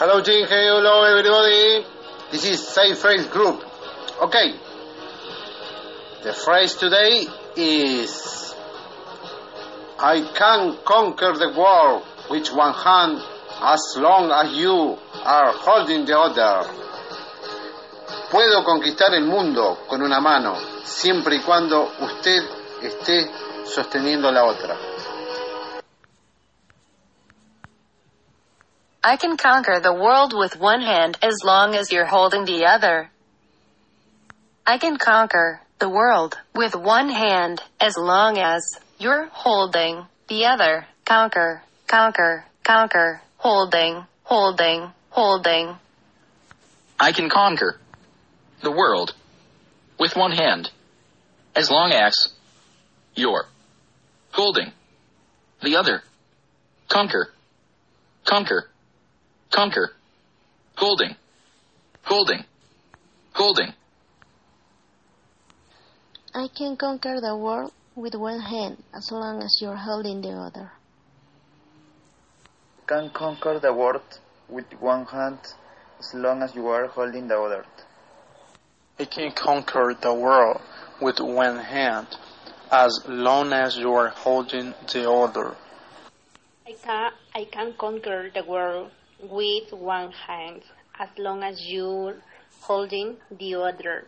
Hello, team. Hello, everybody. This is Safe Phrase Group. Okay. The phrase today is I can conquer the world with one hand as long as you are holding the other. Puedo conquistar el mundo con una mano, siempre y cuando usted esté sosteniendo la otra. I can conquer the world with one hand as long as you're holding the other. I can conquer the world with one hand as long as you're holding the other. Conquer, conquer, conquer, holding, holding, holding. I can conquer the world with one hand as long as you're holding the other. Conquer, conquer, conquer, holding, holding, holding. I can conquer the world with one hand as long as you're holding the other. Can conquer the world with one hand as long as you are holding the other. I can conquer the world with one hand as long as you are holding the other. I can, I can conquer the world with one hand as long as you're holding the other.